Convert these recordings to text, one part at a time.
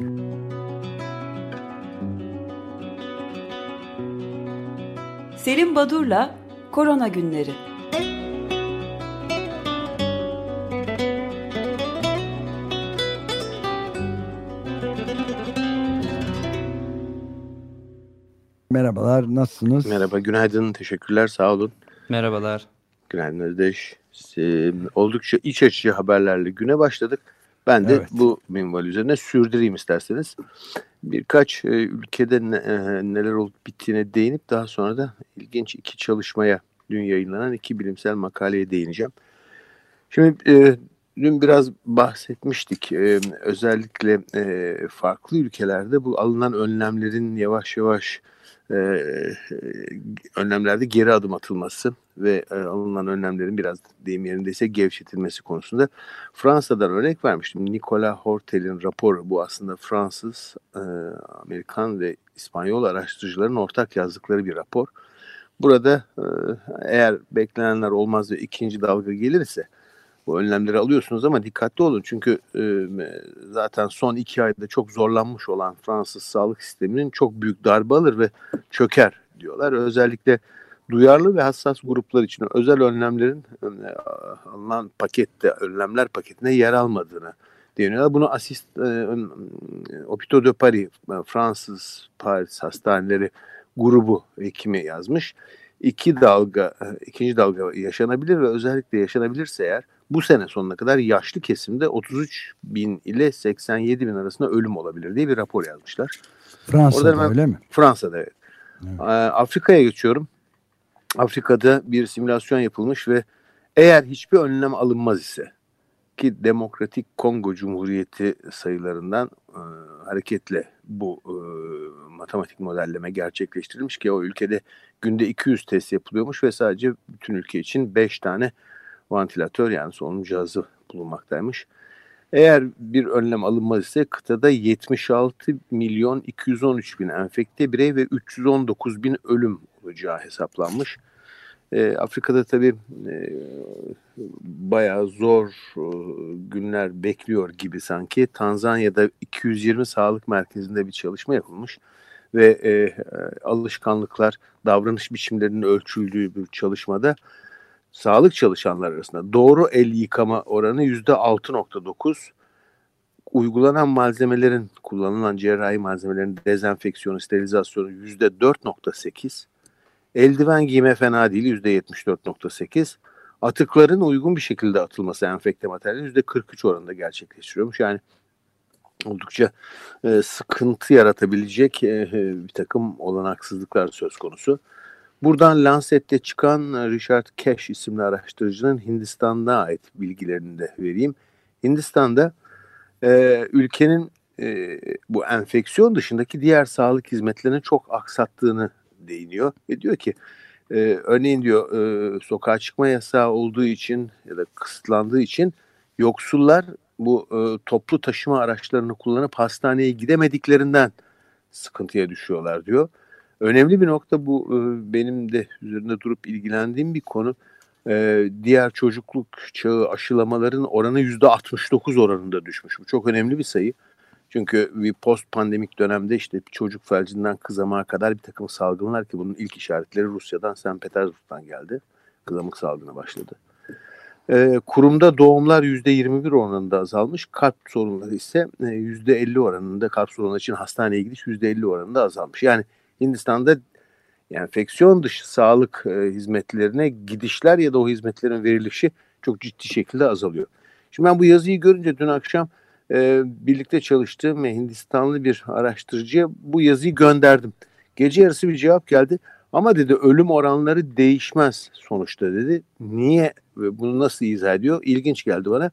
Selim Badur'la Korona Günleri Merhabalar, nasılsınız? Merhaba, günaydın. Teşekkürler, sağ olun. Merhabalar. Günaydın Özdeş. Ee, oldukça iç açıcı haberlerle güne başladık. Ben de Evet. bu minval üzerine sürdüreyim isterseniz. Birkaç e, ülkede ne- e, neler olup bittiğine değinip daha sonra da ilginç iki çalışmaya dün yayınlanan iki bilimsel makaleye değineceğim. Şimdi e, dün biraz bahsetmiştik. E, özellikle e, farklı ülkelerde bu alınan önlemlerin yavaş yavaş e, önlemlerde geri adım atılması ve e, alınan önlemlerin biraz deyim yerindeyse gevşetilmesi konusunda Fransa'dan örnek vermiştim. Nicolas Hortel'in raporu bu aslında Fransız, e, Amerikan ve İspanyol araştırıcıların ortak yazdıkları bir rapor. Burada e, eğer beklenenler olmaz ve ikinci dalga gelirse bu önlemleri alıyorsunuz ama dikkatli olun çünkü e, zaten son iki ayda çok zorlanmış olan Fransız sağlık sisteminin çok büyük darbe alır ve çöker diyorlar. Özellikle duyarlı ve hassas gruplar için özel önlemlerin e, alınan pakette, önlemler paketine yer almadığını deniyorlar. Bunu asist e, Hôpitaux de Paris, e, Fransız Paris hastaneleri grubu hekimi yazmış. İki dalga, e, ikinci dalga yaşanabilir ve özellikle yaşanabilirse eğer bu sene sonuna kadar yaşlı kesimde 33 bin ile 87 bin arasında ölüm olabilir diye bir rapor yazmışlar. Fransa'da Orada hemen- öyle mi? Fransa'da evet. Evet. Ee, Afrika'ya geçiyorum. Afrika'da bir simülasyon yapılmış ve eğer hiçbir önlem alınmaz ise ki Demokratik Kongo Cumhuriyeti sayılarından e, hareketle bu e, matematik modelleme gerçekleştirilmiş ki o ülkede günde 200 test yapılıyormuş ve sadece bütün ülke için 5 tane vantilatör yani solunum cihazı bulunmaktaymış. Eğer bir önlem alınmaz ise kıtada 76 milyon 213 bin enfekte birey ve 319 bin ölüm olacağı hesaplanmış. E, Afrika'da tabii e, bayağı zor e, günler bekliyor gibi sanki. Tanzanya'da 220 sağlık merkezinde bir çalışma yapılmış ve e, alışkanlıklar, davranış biçimlerinin ölçüldüğü bir çalışmada sağlık çalışanlar arasında doğru el yıkama oranı %6.9, uygulanan malzemelerin, kullanılan cerrahi malzemelerin dezenfeksiyonu, sterilizasyonu %4.8, eldiven giyme fena değil %74.8, atıkların uygun bir şekilde atılması enfekte materyali %43 oranında gerçekleştiriyormuş. Yani oldukça e, sıkıntı yaratabilecek e, bir takım olanaksızlıklar söz konusu. Buradan Lancet'te çıkan Richard Cash isimli araştırıcının Hindistan'da ait bilgilerini de vereyim. Hindistan'da e, ülkenin e, bu enfeksiyon dışındaki diğer sağlık hizmetlerini çok aksattığını değiniyor. Ve diyor ki e, örneğin diyor e, sokağa çıkma yasağı olduğu için ya da kısıtlandığı için yoksullar bu e, toplu taşıma araçlarını kullanıp hastaneye gidemediklerinden sıkıntıya düşüyorlar diyor. Önemli bir nokta bu e, benim de üzerinde durup ilgilendiğim bir konu. E, diğer çocukluk çağı aşılamaların oranı %69 oranında düşmüş. Bu çok önemli bir sayı. Çünkü bir post pandemik dönemde işte çocuk felcinden kızamağa kadar bir takım salgınlar ki bunun ilk işaretleri Rusya'dan, St. Petersburg'dan geldi. Kızamık salgını başladı. E, kurumda doğumlar %21 oranında azalmış. Kalp sorunları ise e, %50 oranında kalp sorunları için hastaneye gidiş %50 oranında azalmış. Yani Hindistan'da enfeksiyon dışı sağlık e, hizmetlerine gidişler ya da o hizmetlerin verilişi çok ciddi şekilde azalıyor. Şimdi ben bu yazıyı görünce dün akşam e, birlikte çalıştığım ve Hindistanlı bir araştırıcıya bu yazıyı gönderdim. Gece yarısı bir cevap geldi. Ama dedi ölüm oranları değişmez sonuçta dedi. Niye bunu nasıl izah ediyor? İlginç geldi bana.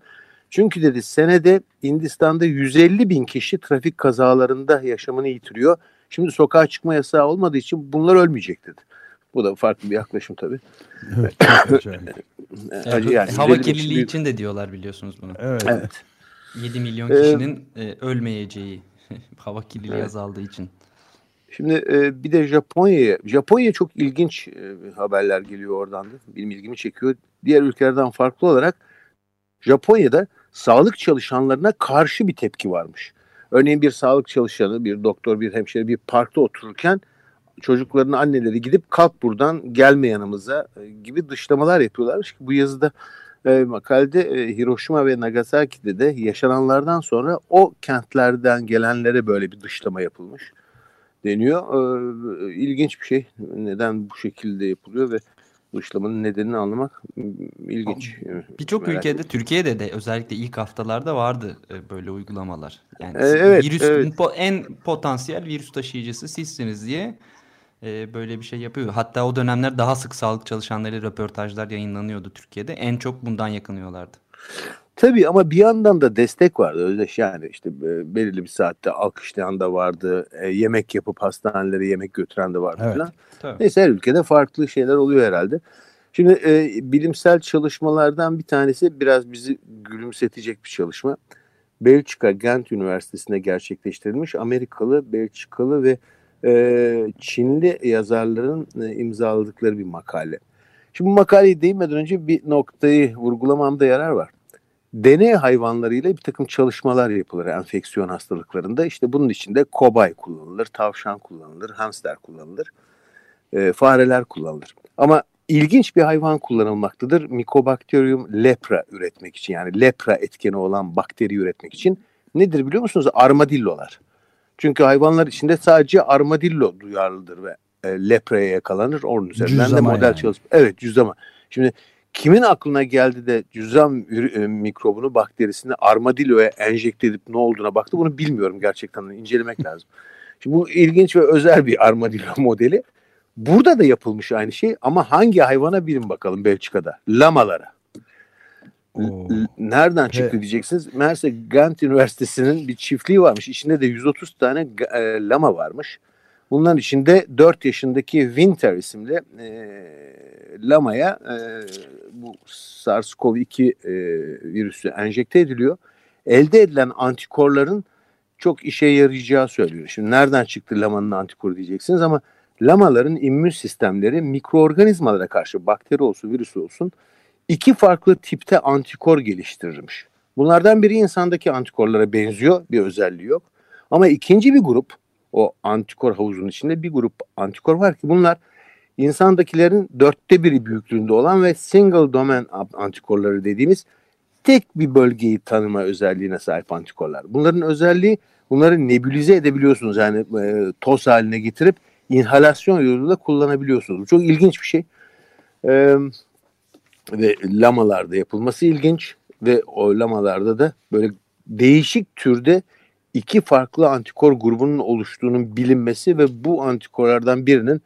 Çünkü dedi senede Hindistan'da 150 bin kişi trafik kazalarında yaşamını yitiriyor. Şimdi sokağa çıkma yasağı olmadığı için bunlar ölmeyecek dedi. Bu da farklı bir yaklaşım tabii. Evet. Acı yani hava 150 bin kişi kirliliği büyük. için de diyorlar biliyorsunuz bunu. Evet. Evet. 7 milyon Ee, kişinin e, ölmeyeceği hava kirliliği Evet. azaldığı için. Şimdi e, bir de Japonya'ya, Japonya çok ilginç e, haberler geliyor oradan da. Benim ilgimi çekiyor. Diğer ülkelerden farklı olarak Japonya'da sağlık çalışanlarına karşı bir tepki varmış. Örneğin bir sağlık çalışanı, bir doktor, bir hemşire bir parkta otururken çocukların anneleri gidip kalk buradan gelme yanımıza gibi dışlamalar yapıyorlarmış bu yazıda e, makalede e, Hiroşima ve Nagasaki'de de yaşananlardan sonra o kentlerden gelenlere böyle bir dışlama yapılmış deniyor. E, ilginç bir şey. Neden bu şekilde yapılıyor ve dışlamanın nedenini anlamak ilginç. Birçok ülkede, Türkiye'de de özellikle ilk haftalarda vardı e, böyle uygulamalar. Yani Ee, evet, virüs evet. en potansiyel virüs taşıyıcısı sizsiniz diye e, böyle bir şey yapıyor. Hatta o dönemler daha sık sağlık çalışanları röportajlar yayınlanıyordu Türkiye'de. En çok bundan yakınıyorlardı. Tabii ama bir yandan da destek vardı. Şey yani işte e, belirli bir saatte alkışlayan da vardı. e, yemek yapıp hastanelere yemek götüren de vardı Evet. falan. Tabii. Neyse her ülkede farklı şeyler oluyor herhalde. Şimdi e, bilimsel çalışmalardan bir tanesi biraz bizi gülümsetecek bir çalışma. Belçika Gent Üniversitesi'nde gerçekleştirilmiş Amerikalı, Belçikalı ve e, Çinli yazarların e, imzaladıkları bir makale. Şimdi bu makaleye değinmeden önce bir noktayı vurgulamamda yarar var. Deney hayvanlarıyla bir takım çalışmalar yapılır enfeksiyon hastalıklarında. İşte bunun içinde kobay kullanılır, tavşan kullanılır, hamster kullanılır, e, fareler kullanılır. Ama ilginç bir hayvan kullanılmaktadır. Mycobacterium lepra üretmek için yani lepra etkeni olan bakteri üretmek için. Nedir biliyor musunuz? Armadillolar. Çünkü hayvanlar içinde sadece armadillo duyarlıdır ve e, lepraya yakalanır. Onun üzerinden de Cüzzama model yani. çalışma. Evet cüzdama. Şimdi kimin aklına geldi de virü- e, mikrobunu bakterisini armadilloya enjekte edip ne olduğuna baktı bunu bilmiyorum gerçekten incelemek lazım. Şimdi bu ilginç ve özel bir armadillo modeli. Burada da yapılmış aynı şey ama hangi hayvana bilin bakalım Belçika'da? Lamalara. Oo. Nereden çıktı diyeceksiniz. Meğerse Gent Üniversitesi'nin bir çiftliği varmış. İçinde de 130 tane e, lama varmış. Bunların içinde 4 yaşındaki Winter isimli e, lamaya e, bu SARS-CoV-2 e, virüsü enjekte ediliyor. Elde edilen antikorların çok işe yarayacağı söylüyor. Şimdi nereden çıktı lamanın antikoru diyeceksiniz ama lamaların immün sistemleri mikroorganizmalara karşı bakteri olsun virüs olsun iki farklı tipte antikor geliştirirmiş. Bunlardan biri insandaki antikorlara benziyor, bir özelliği yok. Ama ikinci bir grup, o antikor havuzunun içinde bir grup antikor var ki bunlar insandakilerin dörtte biri büyüklüğünde olan ve single domain antikorları dediğimiz tek bir bölgeyi tanıma özelliğine sahip antikorlar. Bunların özelliği bunları nebülize edebiliyorsunuz yani e, toz haline getirip inhalasyon yoluyla kullanabiliyorsunuz. Çok ilginç bir şey. E, ve lamalarda yapılması ilginç ve o lamalarda da böyle değişik türde iki farklı antikor grubunun oluştuğunun bilinmesi ve bu antikorlardan birinin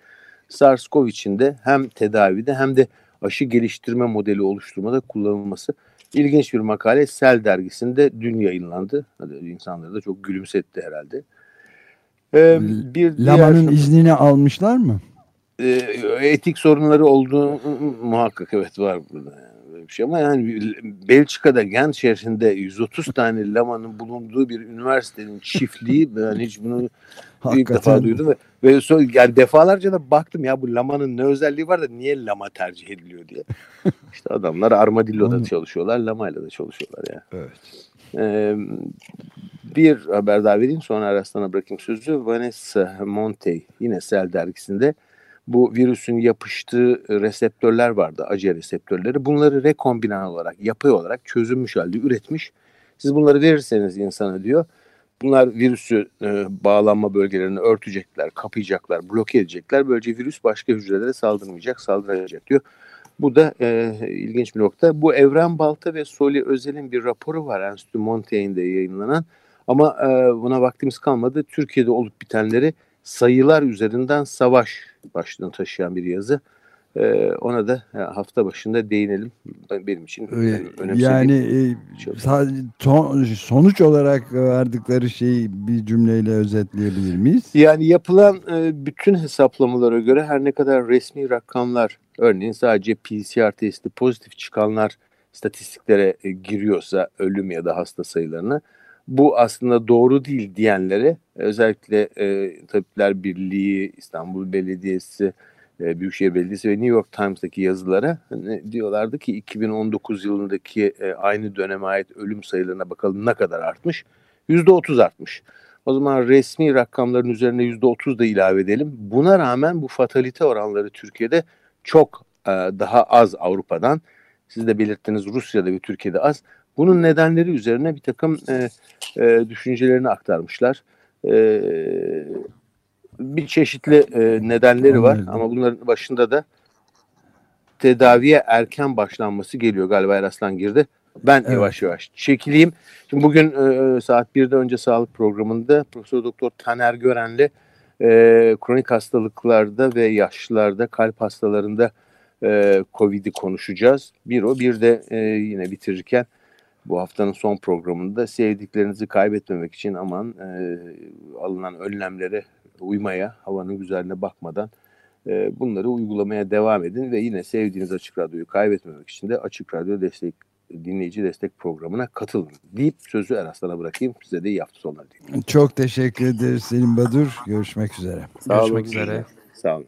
SARS-CoV için de hem tedavide hem de aşı geliştirme modeli oluşturmada kullanılması ilginç bir makale Cell dergisinde dün yayınlandı. Hadi insanları da çok gülümsetti herhalde. Ee, bir diğer- Lamanın iznini almışlar mı? e, etik sorunları olduğu muhakkak evet var burada yani böyle bir şey ama yani Belçika'da Gent şehrinde 130 tane lamanın bulunduğu bir üniversitenin çiftliği ben hiç bunu ilk defa duydum ve, ve so, yani defalarca da baktım ya bu lamanın ne özelliği var da niye lama tercih ediliyor diye. İşte adamlar armadillo'da çalışıyorlar, lamayla da çalışıyorlar ya. Evet. Ee, bir haber daha vereyim sonra Arastan'a bırakayım sözü. Vanessa Montey yine Cell dergisinde bu virüsün yapıştığı reseptörler vardı, acı reseptörleri. Bunları rekombinant olarak, yapay olarak çözülmüş halde üretmiş. Siz bunları verirseniz insana diyor. Bunlar virüsü e, bağlanma bölgelerini örtecekler, kapayacaklar, bloke edecekler. Böylece virüs başka hücrelere saldırmayacak, saldıramayacak diyor. Bu da e, ilginç bir nokta. Bu Evren Balta ve Soli Özel'in bir raporu var Enstitü Montaigne'de yayınlanan. Ama e, buna vaktimiz kalmadı. Türkiye'de olup bitenleri sayılar üzerinden savaş başlığını taşıyan bir yazı. E, ona da e, hafta başında değinelim. Ben- Benim için Öyle, yani önemsediğim yani e, şey. sadece son- sonuç olarak verdikleri şeyi bir cümleyle özetleyebilir miyiz? Yani yapılan e, bütün hesaplamalara göre her ne kadar resmi rakamlar örneğin sadece PCR testi pozitif çıkanlar istatistiklere e, giriyorsa ölüm ya da hasta sayılarına bu aslında doğru değil diyenlere özellikle e, Tabipler Birliği, İstanbul Belediyesi, e, Büyükşehir Belediyesi ve New York Times'taki yazılara hani diyorlardı ki 2019 yılındaki e, aynı döneme ait ölüm sayılarına bakalım ne kadar artmış. %30 artmış. O zaman resmi rakamların üzerine %30 da ilave edelim. Buna rağmen bu fatalite oranları Türkiye'de çok e, daha az Avrupa'dan. Siz de belirttiniz Rusya'da ve Türkiye'de az. Bunun nedenleri üzerine bir takım e, e, düşüncelerini aktarmışlar. E, bir çeşitli e, nedenleri var ama bunların başında da tedaviye erken başlanması geliyor. Galiba Eraslan girdi. Ben evet. yavaş yavaş çekileyim. Şimdi bugün e, saat 1'de önce sağlık programında Profesör Doktor Taner Gören'le e, kronik hastalıklarda ve yaşlılarda kalp hastalarında e, Covid'i konuşacağız. Bir o bir de e, yine bitirirken bu haftanın son programında sevdiklerinizi kaybetmemek için aman e, alınan önlemlere uymaya, havanın güzelliğine bakmadan e, bunları uygulamaya devam edin ve yine sevdiğiniz Açık Radyo'yu kaybetmemek için de Açık Radyo destek dinleyici destek programına katılın deyip sözü Eraslan'a bırakayım. Size de iyi hafta sonları dileyim. Çok teşekkür ederiz Selim Badur. Görüşmek üzere. Sağ Görüşmek olun. üzere. Sağ olun.